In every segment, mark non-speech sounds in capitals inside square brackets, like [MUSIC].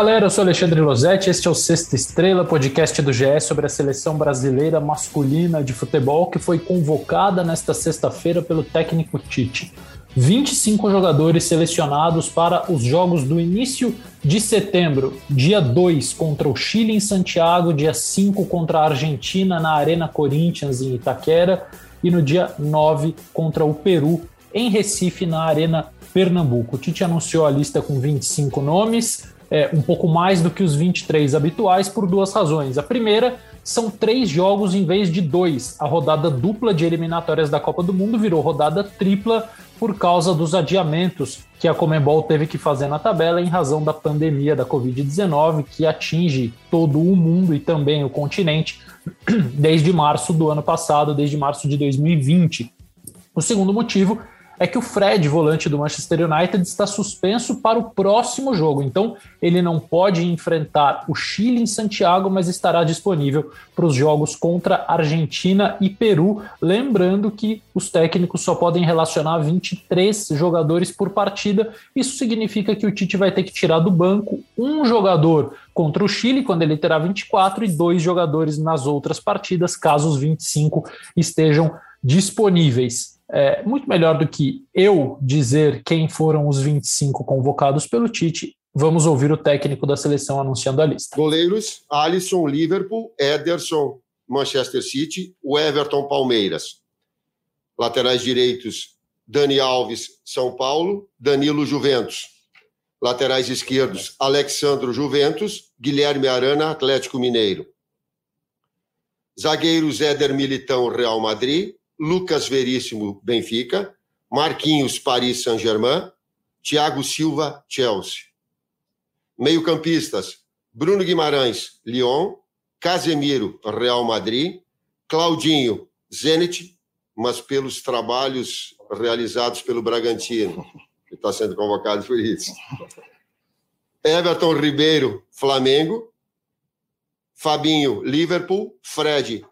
Galera, eu sou Alexandre Losetti, este é o Sexta Estrela, podcast do GE sobre a seleção brasileira masculina de futebol que foi convocada nesta sexta-feira pelo técnico Tite. 25 jogadores selecionados para os jogos do início de setembro, dia 2 contra o Chile em Santiago, dia 5 contra a Argentina na Arena Corinthians em Itaquera e no dia 9 contra o Peru em Recife na Arena Pernambuco. O Tite anunciou a lista com 25 nomes é, um pouco mais do que os 23 habituais por duas razões. A primeira são três jogos em vez de dois. A rodada dupla de eliminatórias da Copa do Mundo virou rodada tripla por causa dos adiamentos que a Comembol teve que fazer na tabela em razão da pandemia da Covid-19, que atinge todo o mundo e também o continente [CLEARS THROAT] desde março do ano passado, desde março de 2020. O segundo motivo é que o Fred, volante do Manchester United, está suspenso para o próximo jogo. Então, ele não pode enfrentar o Chile em Santiago, mas estará disponível para os jogos contra Argentina e Peru. Lembrando que os técnicos só podem relacionar 23 jogadores por partida. Isso significa que o Tite vai ter que tirar do banco um jogador contra o Chile, quando ele terá 24, e dois jogadores nas outras partidas, caso os 25 estejam disponíveis é, muito melhor do que eu dizer quem foram os 25 convocados pelo Tite, vamos ouvir o técnico da seleção anunciando a lista. Goleiros: Alisson, Liverpool, Ederson, Manchester City, o Everton, Palmeiras. Laterais direitos: Dani Alves, São Paulo, Danilo, Juventus. Laterais esquerdos: Alexandro, Juventus, Guilherme Arana, Atlético Mineiro. Zagueiros: Éder Militão, Real Madrid, Lucas Veríssimo, Benfica, Marquinhos, Paris Saint-Germain, Thiago Silva, Chelsea. Meio-campistas: Bruno Guimarães, Lyon, Casemiro, Real Madrid, Claudinho, Zenit, mas pelos trabalhos realizados pelo Bragantino, que está sendo convocado por isso. Everton Ribeiro, Flamengo, Fabinho, Liverpool, Fred,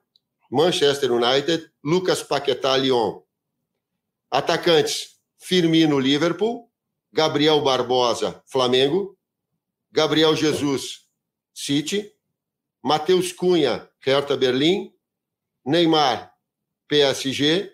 Manchester United, Lucas Paquetá, Lyon. Atacantes: Firmino, Liverpool, Gabriel Barbosa, Flamengo, Gabriel Jesus, City, Matheus Cunha, Hertha Berlim, Neymar, PSG,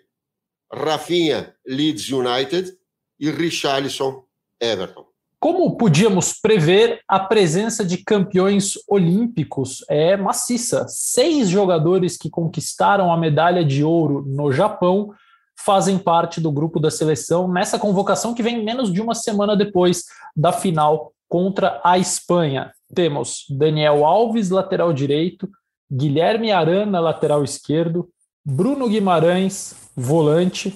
Rafinha, Leeds United e Richarlison, Everton. Como podíamos prever, a presença de campeões olímpicos é maciça. Seis jogadores que conquistaram a medalha de ouro no Japão fazem parte do grupo da seleção nessa convocação que vem menos de uma semana depois da final contra a Espanha. Temos Daniel Alves, lateral direito, Guilherme Arana, lateral esquerdo, Bruno Guimarães, volante,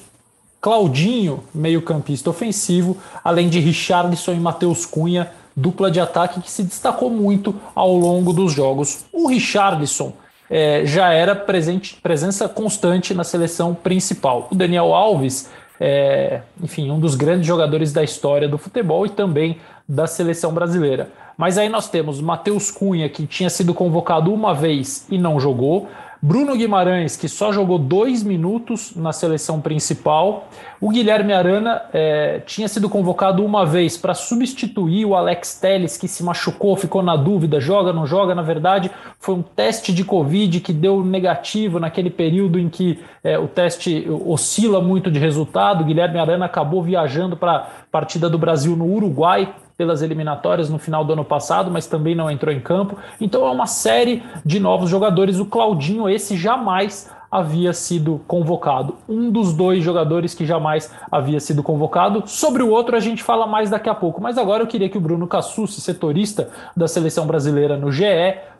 Claudinho, meio-campista ofensivo, além de Richarlison e Matheus Cunha, dupla de ataque que se destacou muito ao longo dos jogos. O Richarlison é, já era presente, presença constante na seleção principal. O Daniel Alves, é, enfim, um dos grandes jogadores da história do futebol e também da seleção brasileira. Mas aí nós temos Matheus Cunha, que tinha sido convocado uma vez e não jogou. Bruno Guimarães, que só jogou dois minutos na seleção principal. O Guilherme Arana é, tinha sido convocado uma vez para substituir o Alex Teles, que se machucou, ficou na dúvida, joga, não joga. Na verdade, foi um teste de Covid que deu negativo naquele período em que é, o teste oscila muito de resultado. O Guilherme Arana acabou viajando para a partida do Brasil no Uruguai pelas eliminatórias no final do ano passado, mas também não entrou em campo. Então é uma série de novos jogadores. O Claudinho, esse jamais havia sido convocado. Um dos dois jogadores que jamais havia sido convocado. Sobre o outro a gente fala mais daqui a pouco. Mas agora eu queria que o Bruno Cassucci, setorista da seleção brasileira no GE,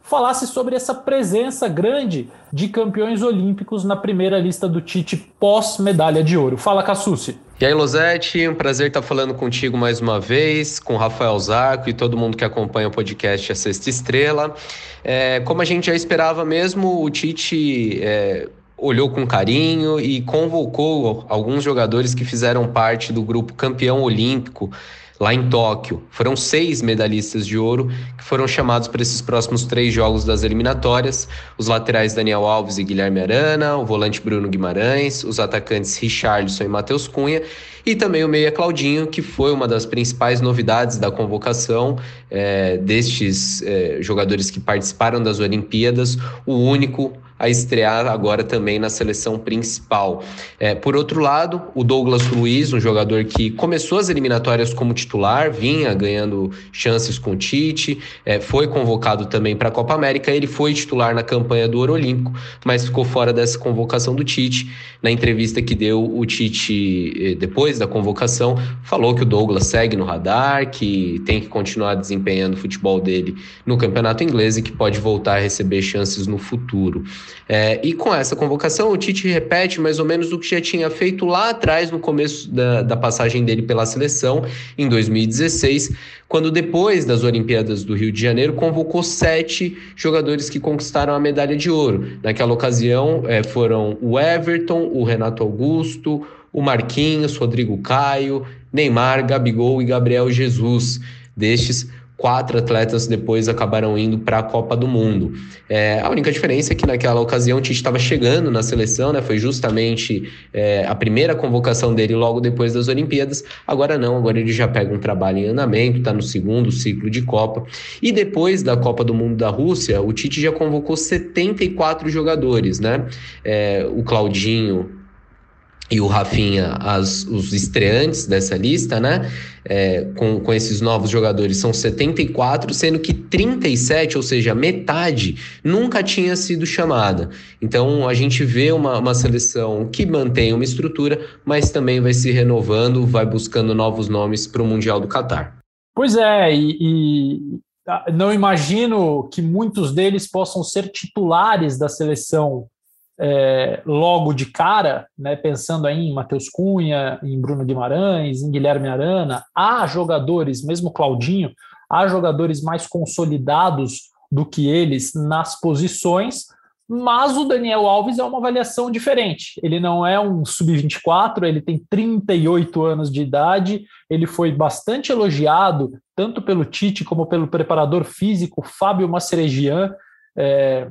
falasse sobre essa presença grande de campeões olímpicos na primeira lista do Tite pós medalha de ouro. Fala, Cassucci. E aí, Losete, um prazer estar falando contigo mais uma vez, com Rafael Zarco e todo mundo que acompanha o podcast A Sexta Estrela. É, como a gente já esperava mesmo, o Tite é, olhou com carinho e convocou alguns jogadores que fizeram parte do grupo campeão olímpico lá em Tóquio. Foram seis medalhistas de ouro que foram chamados para esses próximos três jogos das eliminatórias: os laterais Daniel Alves e Guilherme Arana, o volante Bruno Guimarães, os atacantes Richarlison e Matheus Cunha. E também o Meia Claudinho, que foi uma das principais novidades da convocação é, destes é, jogadores que participaram das Olimpíadas, o único a estrear agora também na seleção principal. É, por outro lado, o Douglas Luiz, um jogador que começou as eliminatórias como titular, vinha ganhando chances com o Tite, é, foi convocado também para a Copa América. Ele foi titular na campanha do Ouro Olímpico, mas ficou fora dessa convocação do Tite. Na entrevista que deu, o Tite, é, depois da convocação, falou que o Douglas segue no radar, que tem que continuar desempenhando o futebol dele no campeonato inglês e que pode voltar a receber chances no futuro. É, e com essa convocação, o Tite repete mais ou menos o que já tinha feito lá atrás, no começo da, da passagem dele pela seleção, em 2016, quando depois das Olimpíadas do Rio de Janeiro, convocou sete jogadores que conquistaram a medalha de ouro. Naquela ocasião, é, foram o Everton, o Renato Augusto, o Marquinhos, Rodrigo Caio, Neymar, Gabigol e Gabriel Jesus. Destes, quatro atletas depois acabaram indo para a Copa do Mundo. É, a única diferença é que naquela ocasião o Tite estava chegando na seleção, né? Foi justamente é, a primeira convocação dele logo depois das Olimpíadas. Agora não, agora ele já pega um trabalho em andamento, está no segundo ciclo de Copa. E depois da Copa do Mundo da Rússia, o Tite já convocou 74 jogadores, né? É, o Claudinho, e o Rafinha as, os estreantes dessa lista, né? É, com, com esses novos jogadores são 74, sendo que 37, ou seja, metade, nunca tinha sido chamada. Então a gente vê uma, uma seleção que mantém uma estrutura, mas também vai se renovando, vai buscando novos nomes para o Mundial do Catar. Pois é, e, e não imagino que muitos deles possam ser titulares da seleção é, logo de cara, né, pensando aí em Matheus Cunha, em Bruno Guimarães, em Guilherme Arana, há jogadores, mesmo Claudinho, há jogadores mais consolidados do que eles nas posições, mas o Daniel Alves é uma avaliação diferente. Ele não é um sub-24, ele tem 38 anos de idade, ele foi bastante elogiado, tanto pelo Tite como pelo preparador físico Fábio Masseregian, é,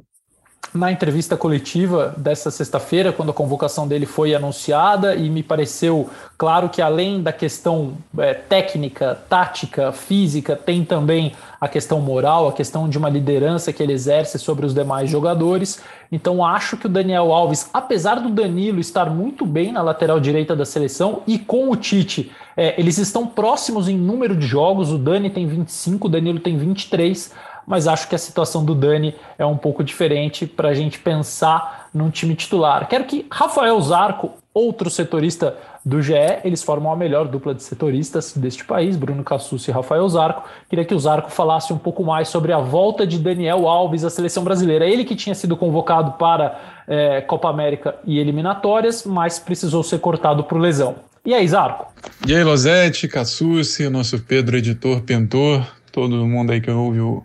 na entrevista coletiva dessa sexta-feira, quando a convocação dele foi anunciada, e me pareceu claro que além da questão é, técnica, tática, física, tem também a questão moral, a questão de uma liderança que ele exerce sobre os demais jogadores. Então acho que o Daniel Alves, apesar do Danilo estar muito bem na lateral direita da seleção e com o Tite, é, eles estão próximos em número de jogos. O Dani tem 25, o Danilo tem 23 mas acho que a situação do Dani é um pouco diferente para a gente pensar num time titular. Quero que Rafael Zarco, outro setorista do GE, eles formam a melhor dupla de setoristas deste país, Bruno Cassus e Rafael Zarco. Queria que o Zarco falasse um pouco mais sobre a volta de Daniel Alves à seleção brasileira. Ele que tinha sido convocado para é, Copa América e eliminatórias, mas precisou ser cortado por lesão. E aí, Zarco? E aí, Losete, Cassucci, nosso Pedro, editor, pintor, todo mundo aí que ouve o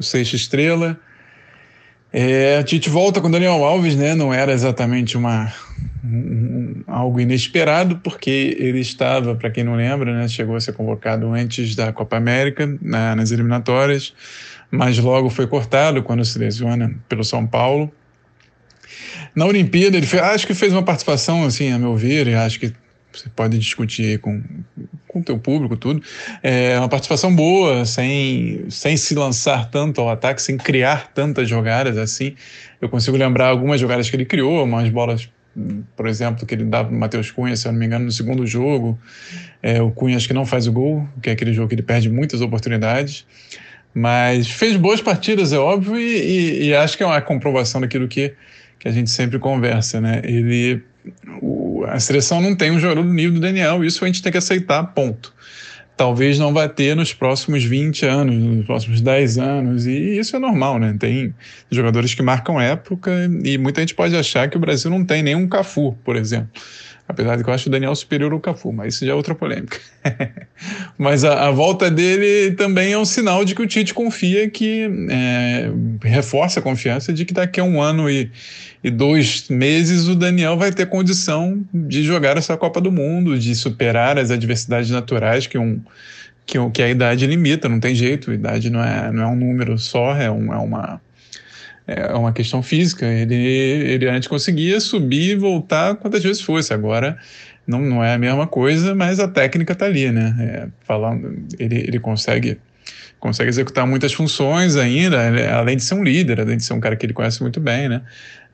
o Sexta Estrela. É, a gente volta com Daniel Alves, né? Não era exatamente uma um, algo inesperado, porque ele estava, para quem não lembra, né, chegou a ser convocado antes da Copa América, na, nas eliminatórias, mas logo foi cortado quando se lesiona pelo São Paulo. Na Olimpíada, ele fez, acho que fez uma participação, assim, a meu ver, acho que você pode discutir com com o teu público, tudo. É uma participação boa, sem, sem se lançar tanto ao ataque, sem criar tantas jogadas assim. Eu consigo lembrar algumas jogadas que ele criou, umas bolas, por exemplo, que ele dá para Matheus Cunha, se eu não me engano, no segundo jogo. É, o Cunha acho que não faz o gol, que é aquele jogo que ele perde muitas oportunidades. Mas fez boas partidas, é óbvio, e, e, e acho que é uma comprovação daquilo que, que a gente sempre conversa, né? Ele a seleção não tem um jogador do nível do Daniel, isso a gente tem que aceitar, ponto. Talvez não vai ter nos próximos 20 anos, nos próximos 10 anos, e isso é normal, né? Tem jogadores que marcam época e muita gente pode achar que o Brasil não tem nenhum Cafu, por exemplo. Apesar de que eu acho o Daniel superior ao Cafu, mas isso já é outra polêmica. [LAUGHS] mas a, a, volta dele também é um sinal de que o Tite confia que é, reforça a confiança de que daqui a um ano e, e dois meses o Daniel vai ter condição de jogar essa Copa do Mundo, de superar as adversidades naturais que um que, que a idade limita, não tem jeito, a idade não é, não é um número só, é, um, é uma é uma questão física. Ele, ele antes conseguia subir e voltar quantas vezes fosse. Agora não, não é a mesma coisa, mas a técnica está ali, né? É, falando, ele, ele consegue consegue executar muitas funções ainda, além de ser um líder, além de ser um cara que ele conhece muito bem, né?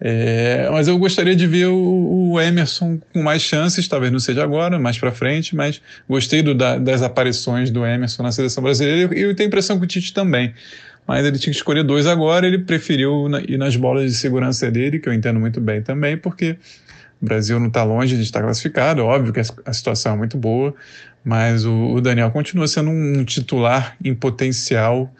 É, mas eu gostaria de ver o, o, Emerson com mais chances, talvez não seja agora, mais para frente, mas gostei do, da, das aparições do Emerson na seleção brasileira e eu tenho a impressão que o Tite também mas ele tinha que escolher dois agora, ele preferiu ir nas bolas de segurança dele, que eu entendo muito bem também, porque o Brasil não está longe de estar classificado, óbvio que a situação é muito boa, mas o, Daniel continua sendo um titular em potencial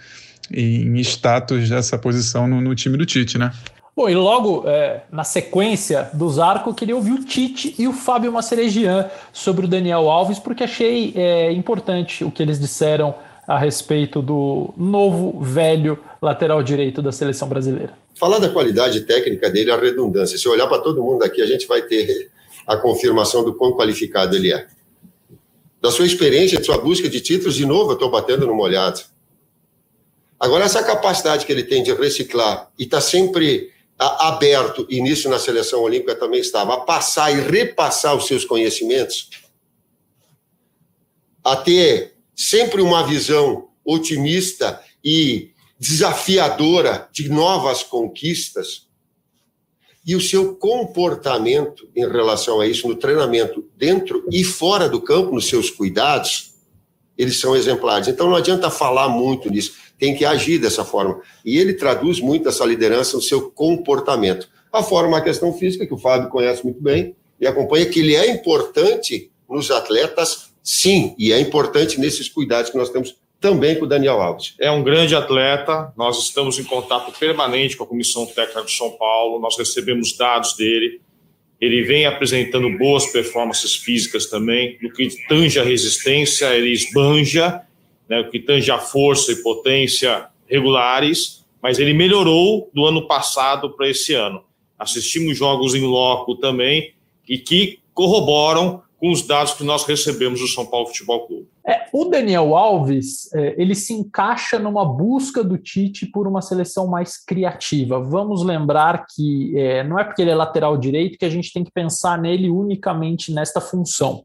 e em status dessa posição no, no time do Tite, né? Bom, e logo é, na sequência do Zarco, eu queria ouvir o Tite e o Fábio Maceregian sobre o Daniel Alves, porque achei é, importante o que eles disseram a respeito do novo, velho lateral direito da seleção brasileira. Falar da qualidade técnica dele é a redundância. Se olhar para todo mundo aqui, a gente vai ter a confirmação do quão qualificado ele é. Da sua experiência, de sua busca de títulos, de novo, eu estou batendo no molhado. Agora, essa capacidade que ele tem de reciclar e está sempre aberto, e nisso na seleção olímpica também estava, a passar e repassar os seus conhecimentos, a ter sempre uma visão otimista e desafiadora de novas conquistas. E o seu comportamento em relação a isso no treinamento, dentro e fora do campo, nos seus cuidados, eles são exemplares. Então não adianta falar muito nisso, tem que agir dessa forma. E ele traduz muito essa liderança no seu comportamento. A forma, a questão física, que o Fábio conhece muito bem e acompanha, que ele é importante nos atletas Sim, e é importante nesses cuidados que nós temos também com o Daniel Alves. É um grande atleta, nós estamos em contato permanente com a Comissão Técnica de São Paulo, nós recebemos dados dele, ele vem apresentando boas performances físicas também, no que tange a resistência, ele esbanja, né, o que tange a força e potência regulares, mas ele melhorou do ano passado para esse ano. Assistimos jogos em loco também, e que corroboram com os dados que nós recebemos do São Paulo Futebol Clube. É, o Daniel Alves, é, ele se encaixa numa busca do Tite por uma seleção mais criativa. Vamos lembrar que é, não é porque ele é lateral direito que a gente tem que pensar nele unicamente nesta função.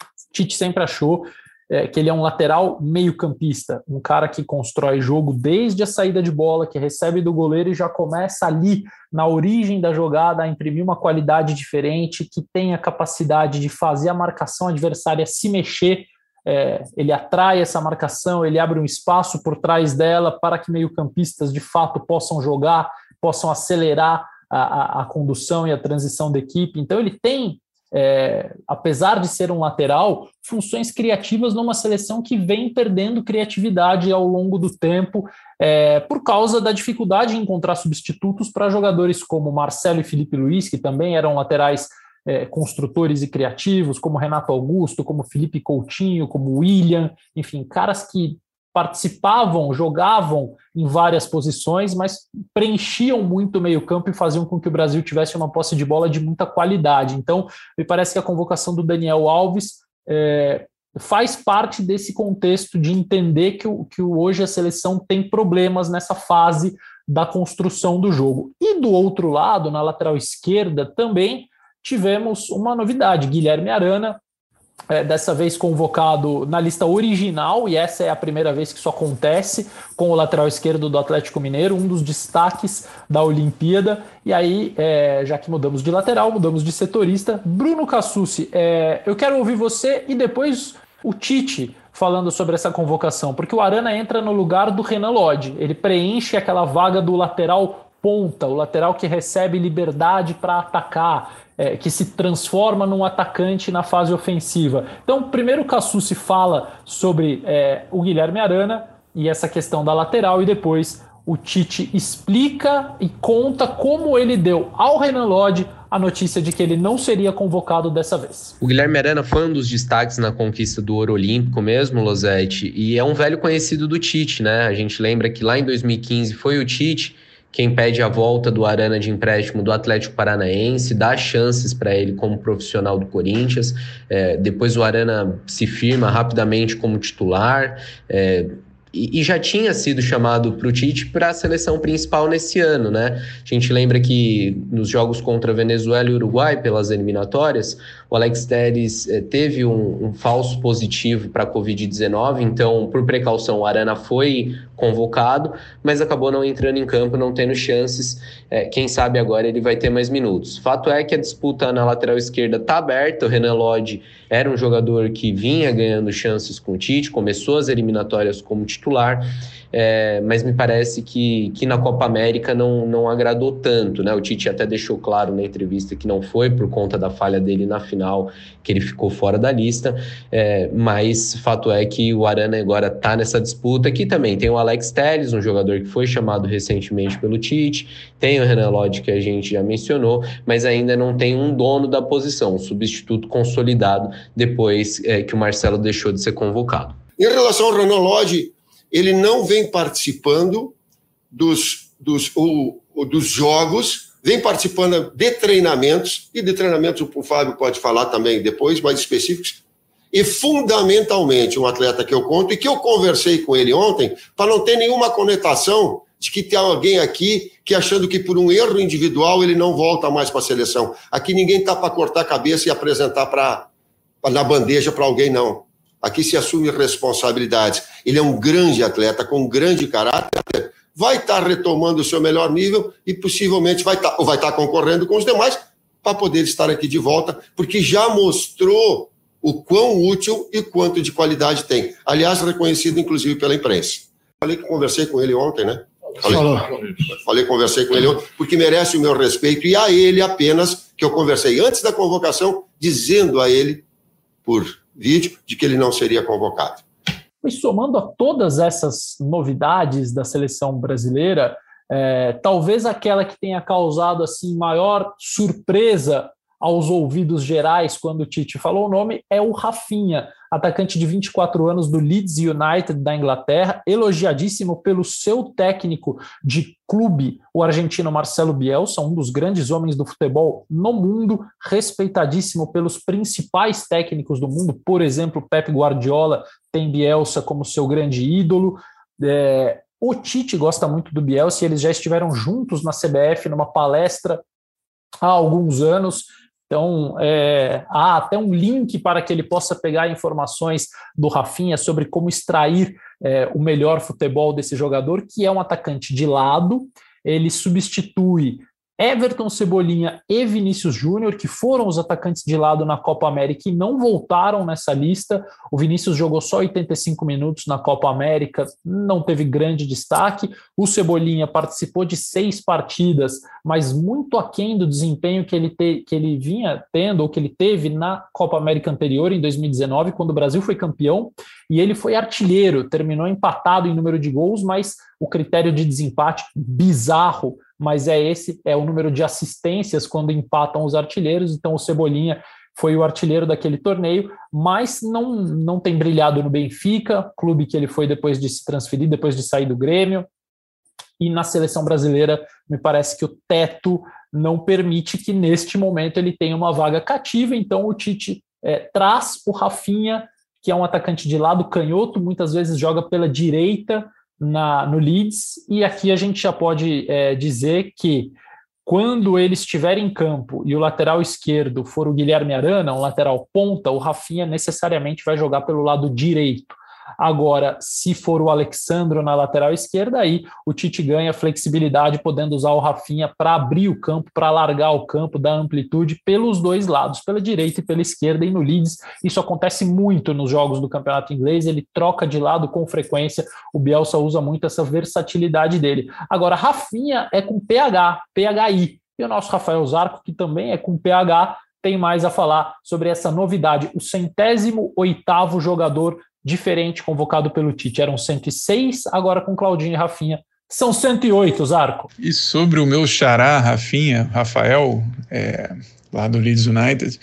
O Tite sempre achou é, que ele é um lateral meio-campista, um cara que constrói jogo desde a saída de bola, que recebe do goleiro e já começa ali, na origem da jogada, a imprimir uma qualidade diferente, que tem a capacidade de fazer a marcação adversária se mexer. É, ele atrai essa marcação, ele abre um espaço por trás dela para que meio-campistas de fato possam jogar, possam acelerar a, a, a condução e a transição da equipe. Então, ele tem é, apesar de ser um lateral, funções criativas numa seleção que vem perdendo criatividade ao longo do tempo, é, por causa da dificuldade em encontrar substitutos para jogadores como Marcelo e Felipe Luiz, que também eram laterais é, construtores e criativos, como Renato Augusto, como Felipe Coutinho, como William, enfim, caras que participavam, jogavam em várias posições, mas preenchiam muito o meio-campo e faziam com que o Brasil tivesse uma posse de bola de muita qualidade. Então, me parece que a convocação do Daniel Alves é, faz parte desse contexto de entender que, que hoje a seleção tem problemas nessa fase da construção do jogo. E do outro lado, na lateral esquerda, também tivemos uma novidade. Guilherme Arana é, dessa vez convocado na lista original, e essa é a primeira vez que isso acontece com o lateral esquerdo do Atlético Mineiro, um dos destaques da Olimpíada. E aí, é, já que mudamos de lateral, mudamos de setorista. Bruno Cassucci, é, eu quero ouvir você e depois o Tite falando sobre essa convocação, porque o Arana entra no lugar do Renan Lodge, ele preenche aquela vaga do lateral ponta, o lateral que recebe liberdade para atacar, é, que se transforma num atacante na fase ofensiva. Então, primeiro o se fala sobre é, o Guilherme Arana e essa questão da lateral, e depois o Tite explica e conta como ele deu ao Renan Lodge a notícia de que ele não seria convocado dessa vez. O Guilherme Arana foi um dos destaques na conquista do ouro olímpico mesmo, Losetti, e é um velho conhecido do Tite, né? A gente lembra que lá em 2015 foi o Tite quem pede a volta do Arana de empréstimo do Atlético Paranaense, dá chances para ele como profissional do Corinthians. É, depois o Arana se firma rapidamente como titular. É, e, já tinha sido chamado para o Tite para a seleção principal nesse ano, né? A gente lembra que nos jogos contra Venezuela e Uruguai, pelas eliminatórias, o Alex Telles eh, teve um, um, falso positivo para a Covid-19, então, por precaução, o Arana foi convocado, mas acabou não entrando em campo, não tendo chances. É, quem sabe agora ele vai ter mais minutos. Fato é que a disputa na lateral esquerda está aberta. O Renan Lodge era um jogador que vinha ganhando chances com o Tite, começou as eliminatórias como titular é, mas me parece que, que na Copa América não, não agradou tanto, né? O Tite até deixou claro na entrevista que não foi por conta da falha dele na final, que ele ficou fora da lista, é, mas fato é que o Arana agora está nessa disputa, que também tem o Alex Telles, um jogador que foi chamado recentemente pelo Tite, tem o Renan Lodge, que a gente já mencionou, mas ainda não tem um dono da posição, um substituto consolidado depois é, que o Marcelo deixou de ser convocado. Em relação ao Renan Lodge, ele não vem participando dos, dos, o, dos jogos, vem participando de treinamentos, e de treinamentos o Fábio pode falar também depois, mais específicos, e fundamentalmente um atleta que eu conto e que eu conversei com ele ontem, para não ter nenhuma conotação de que tem alguém aqui que achando que por um erro individual ele não volta mais para a seleção. Aqui ninguém está para cortar a cabeça e apresentar para na bandeja para alguém, não. Aqui se assume responsabilidades. Ele é um grande atleta, com um grande caráter, vai estar retomando o seu melhor nível e possivelmente vai estar, ou vai estar concorrendo com os demais para poder estar aqui de volta, porque já mostrou o quão útil e quanto de qualidade tem. Aliás, reconhecido inclusive pela imprensa. Falei que conversei com ele ontem, né? Falei, falei, conversei com ele ontem, porque merece o meu respeito e a ele apenas que eu conversei antes da convocação, dizendo a ele, por vídeo de que ele não seria convocado. E somando a todas essas novidades da seleção brasileira, é, talvez aquela que tenha causado assim maior surpresa aos ouvidos gerais quando o Tite falou o nome é o Rafinha, atacante de 24 anos do Leeds United da Inglaterra, elogiadíssimo pelo seu técnico de clube, o argentino Marcelo Bielsa, um dos grandes homens do futebol no mundo, respeitadíssimo pelos principais técnicos do mundo, por exemplo, Pep Guardiola tem Bielsa como seu grande ídolo. É, o Tite gosta muito do Bielsa e eles já estiveram juntos na CBF numa palestra há alguns anos. Então, é, há até um link para que ele possa pegar informações do Rafinha sobre como extrair é, o melhor futebol desse jogador, que é um atacante de lado. Ele substitui Everton Cebolinha e Vinícius Júnior, que foram os atacantes de lado na Copa América e não voltaram nessa lista. O Vinícius jogou só 85 minutos na Copa América, não teve grande destaque. O Cebolinha participou de seis partidas, mas muito aquém do desempenho que ele, te, que ele vinha tendo, ou que ele teve na Copa América anterior, em 2019, quando o Brasil foi campeão, e ele foi artilheiro, terminou empatado em número de gols, mas o critério de desempate bizarro mas é esse, é o número de assistências quando empatam os artilheiros, então o Cebolinha foi o artilheiro daquele torneio, mas não, não tem brilhado no Benfica, clube que ele foi depois de se transferir, depois de sair do Grêmio, e na seleção brasileira me parece que o teto não permite que neste momento ele tenha uma vaga cativa, então o Tite é, traz o Rafinha, que é um atacante de lado canhoto, muitas vezes joga pela direita, na, no Leeds, e aqui a gente já pode é, dizer que quando ele estiver em campo e o lateral esquerdo for o Guilherme Arana, um lateral ponta, o Rafinha necessariamente vai jogar pelo lado direito. Agora, se for o Alexandro na lateral esquerda, aí o Tite ganha flexibilidade, podendo usar o Rafinha para abrir o campo, para largar o campo, dar amplitude pelos dois lados, pela direita e pela esquerda. E no Leeds, isso acontece muito nos jogos do campeonato inglês, ele troca de lado com frequência. O Bielsa usa muito essa versatilidade dele. Agora, Rafinha é com PH, PHI. E o nosso Rafael Zarco, que também é com PH, tem mais a falar sobre essa novidade. O centésimo oitavo jogador diferente convocado pelo Tite. Eram 106, agora com Claudinho e Rafinha São 108, Zarco. E sobre o meu xará, Rafinha, Rafael, é, lá do Leeds United,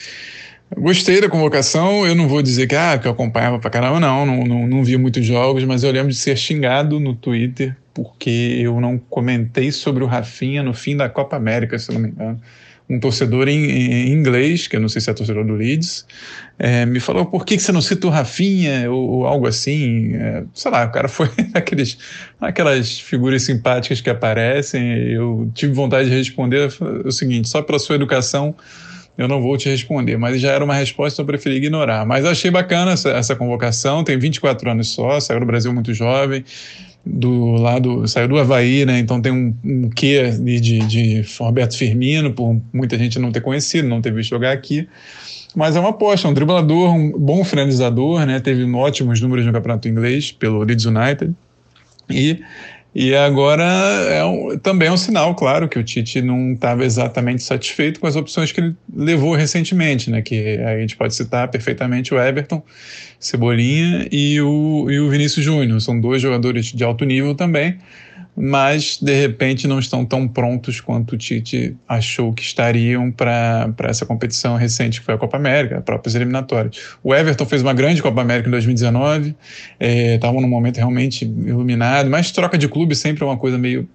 Gostei da convocação. Eu não vou dizer que, ah, que eu acompanhava pra caramba, não, não, não, não vi muitos jogos, mas eu lembro de ser xingado no Twitter porque eu não comentei sobre o Rafinha no fim da Copa América, se não me engano. Um torcedor em, em inglês, que eu não sei se é torcedor do Leeds, é, me falou por que, que você não cita o Rafinha ou, ou algo assim. É, sei lá, o cara foi [LAUGHS] aqueles, aquelas figuras simpáticas que aparecem. Eu tive vontade de responder o seguinte: só pela sua educação eu não vou te responder, mas já era uma resposta eu preferi ignorar. Mas achei bacana essa, essa convocação, tem 24 anos só, saiu do Brasil muito jovem, do lado, saiu do Havaí, né? Então tem um, um quê de, de, de Roberto Firmino, por muita gente não ter conhecido, não ter visto jogar aqui. Mas é uma aposta, um driblador, um bom finalizador, né? Teve ótimos números no campeonato inglês pelo Leeds United. E e agora é um, também é um sinal, claro, que o Tite não estava exatamente satisfeito com as opções que ele levou recentemente, né? Que a gente pode citar perfeitamente o Everton, Cebolinha e o, e o Vinícius Júnior. São dois jogadores de alto nível também, mas de repente não estão tão prontos quanto o Tite achou que estariam para essa competição recente, que foi a Copa América, próprias eliminatórias. O Everton fez uma grande Copa América em 2019, estavam é, num momento realmente iluminado, mas troca de clube sempre é uma coisa meio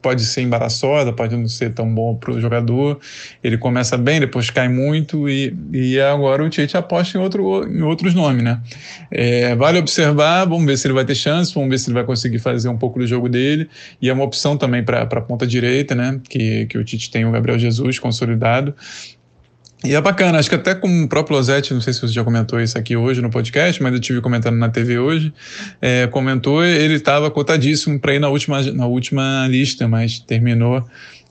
pode ser embaraçosa, pode não ser tão bom para o jogador. Ele começa bem, depois cai muito e, e agora o Tite aposta em, outro, em outros nomes, né? É, vale observar, vamos ver se ele vai ter chance, vamos ver se ele vai conseguir fazer um pouco do jogo dele. E é uma opção também para a ponta direita, né? Que, que o Tite tem o Gabriel Jesus consolidado. E é bacana, acho que até com o próprio Losetti, não sei se você já comentou isso aqui hoje no podcast, mas eu tive comentando na TV hoje, é, comentou, ele estava cotadíssimo para ir na última, na última lista, mas terminou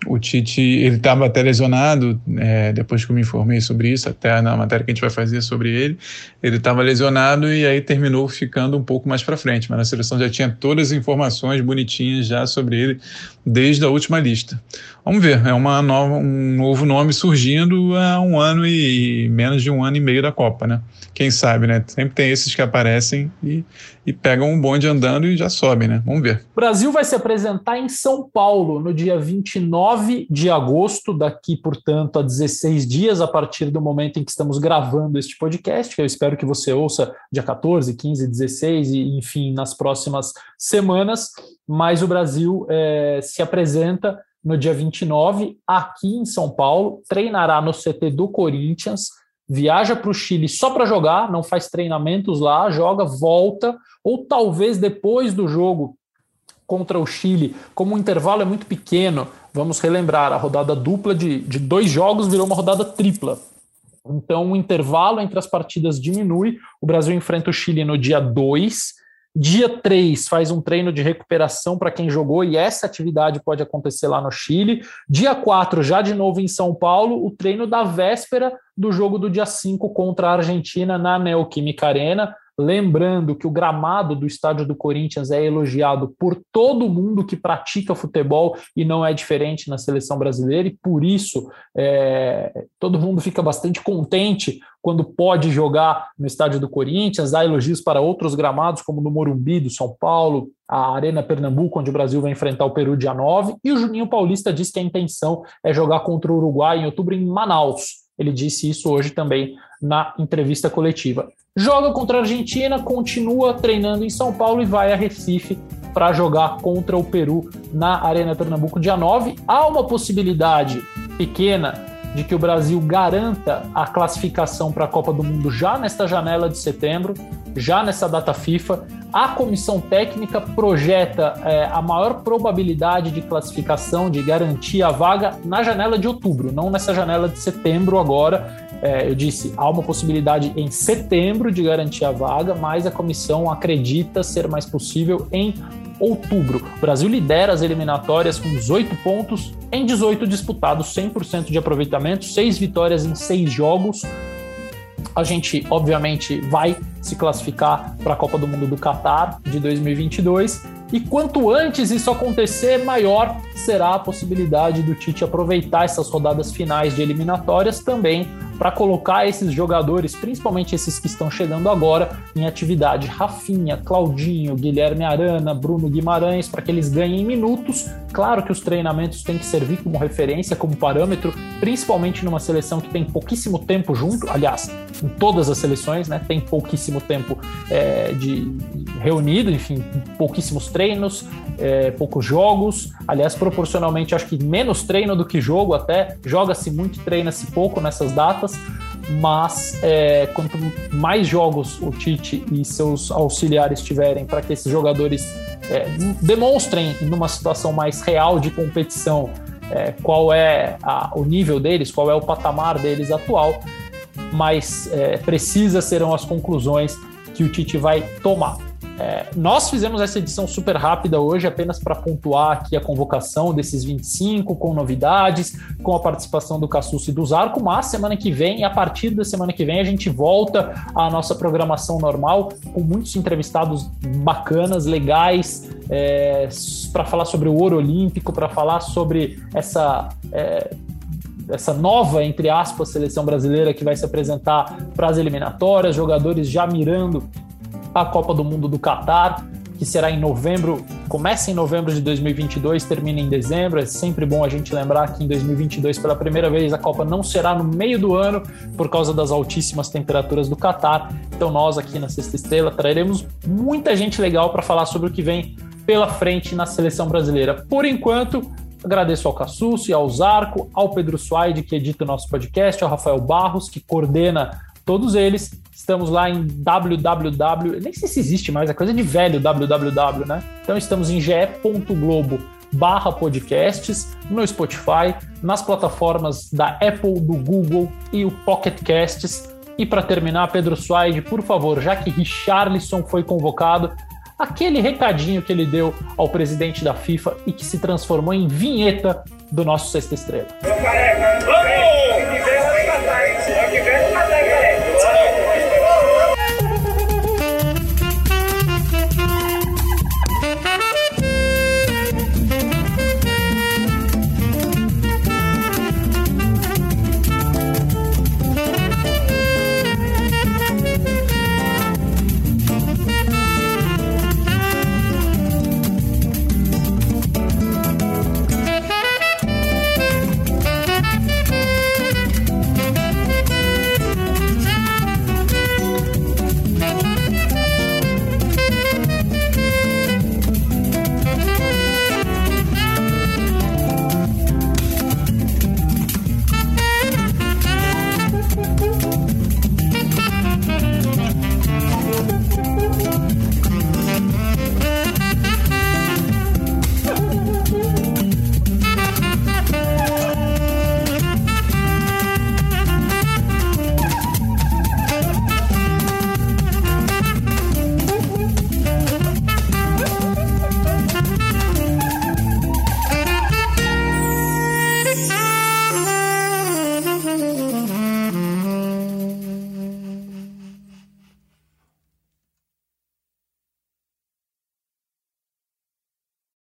o Tite, ele estava até lesionado, é, depois que eu me informei sobre isso, até na matéria que a gente vai fazer sobre ele, ele estava lesionado e aí terminou ficando um pouco mais para frente, mas a seleção já tinha todas as informações bonitinhas já sobre ele desde a última lista. Vamos ver, é uma nova, um novo nome surgindo há um ano e menos de um ano e meio da Copa, né? Quem sabe, né? Sempre tem esses que aparecem e, e pegam um bonde andando e já sobem, né? Vamos ver. O Brasil vai se apresentar em São Paulo no dia 29 de agosto, daqui, portanto, a 16 dias, a partir do momento em que estamos gravando este podcast, que eu espero que você ouça dia 14, 15, 16 e, enfim, nas próximas semanas. Mas o Brasil é, se apresenta no dia 29, aqui em São Paulo, treinará no CT do Corinthians, viaja para o Chile só para jogar, não faz treinamentos lá, joga, volta, ou talvez depois do jogo contra o Chile, como o intervalo é muito pequeno, vamos relembrar, a rodada dupla de, de dois jogos virou uma rodada tripla. Então o intervalo entre as partidas diminui, o Brasil enfrenta o Chile no dia 2, Dia 3 faz um treino de recuperação para quem jogou e essa atividade pode acontecer lá no Chile. Dia 4, já de novo em São Paulo, o treino da véspera do jogo do dia 5 contra a Argentina na Neoquímica Arena. Lembrando que o gramado do estádio do Corinthians é elogiado por todo mundo que pratica futebol e não é diferente na seleção brasileira, e por isso é, todo mundo fica bastante contente quando pode jogar no estádio do Corinthians. Há elogios para outros gramados, como no Morumbi do São Paulo, a Arena Pernambuco, onde o Brasil vai enfrentar o Peru dia 9. E o Juninho Paulista diz que a intenção é jogar contra o Uruguai em outubro em Manaus. Ele disse isso hoje também na entrevista coletiva. Joga contra a Argentina, continua treinando em São Paulo e vai a Recife para jogar contra o Peru na Arena Pernambuco dia 9. Há uma possibilidade pequena de que o Brasil garanta a classificação para a Copa do Mundo já nesta janela de setembro, já nessa data FIFA. A comissão técnica projeta é, a maior probabilidade de classificação, de garantir a vaga na janela de outubro, não nessa janela de setembro agora. É, eu disse, há uma possibilidade em setembro de garantir a vaga, mas a comissão acredita ser mais possível em outubro. O Brasil lidera as eliminatórias com 18 pontos em 18 disputados, 100% de aproveitamento, 6 vitórias em 6 jogos. A gente, obviamente, vai se classificar para a Copa do Mundo do Catar de 2022. E quanto antes isso acontecer, maior será a possibilidade do Tite aproveitar essas rodadas finais de eliminatórias também para colocar esses jogadores, principalmente esses que estão chegando agora, em atividade. Rafinha, Claudinho, Guilherme Arana, Bruno Guimarães, para que eles ganhem minutos. Claro que os treinamentos têm que servir como referência, como parâmetro, principalmente numa seleção que tem pouquíssimo tempo junto. Aliás, em todas as seleções, né? Tem pouquíssimo tempo é, de reunido, enfim, pouquíssimos treinos, é, poucos jogos. Aliás, proporcionalmente, acho que menos treino do que jogo, até joga-se muito, treina-se pouco nessas datas. Mas é, quanto mais jogos o Tite e seus auxiliares tiverem para que esses jogadores é, demonstrem numa situação mais real de competição é, qual é a, o nível deles, qual é o patamar deles atual, mais é, precisas serão as conclusões que o Tite vai tomar. É, nós fizemos essa edição super rápida hoje, apenas para pontuar aqui a convocação desses 25, com novidades, com a participação do Cassus e do Zarco, mas semana que vem, a partir da semana que vem, a gente volta à nossa programação normal, com muitos entrevistados bacanas, legais, é, para falar sobre o ouro olímpico, para falar sobre essa. É, essa nova, entre aspas, seleção brasileira que vai se apresentar para as eliminatórias, jogadores já mirando a Copa do Mundo do Catar, que será em novembro, começa em novembro de 2022, termina em dezembro. É sempre bom a gente lembrar que em 2022, pela primeira vez, a Copa não será no meio do ano por causa das altíssimas temperaturas do Catar. Então, nós aqui na Sexta Estrela traremos muita gente legal para falar sobre o que vem pela frente na seleção brasileira. Por enquanto, agradeço ao Cassucci, ao Zarco, ao Pedro Suaide, que edita o nosso podcast, ao Rafael Barros, que coordena todos eles. Estamos lá em www, nem sei se existe mais, é coisa de velho www, né? Então estamos em ge.globo barra podcasts, no Spotify, nas plataformas da Apple, do Google e o Pocket Casts. E para terminar, Pedro Suaide, por favor, já que Richarlison foi convocado, aquele recadinho que ele deu ao presidente da FIFA e que se transformou em vinheta do nosso Sexta Estrela.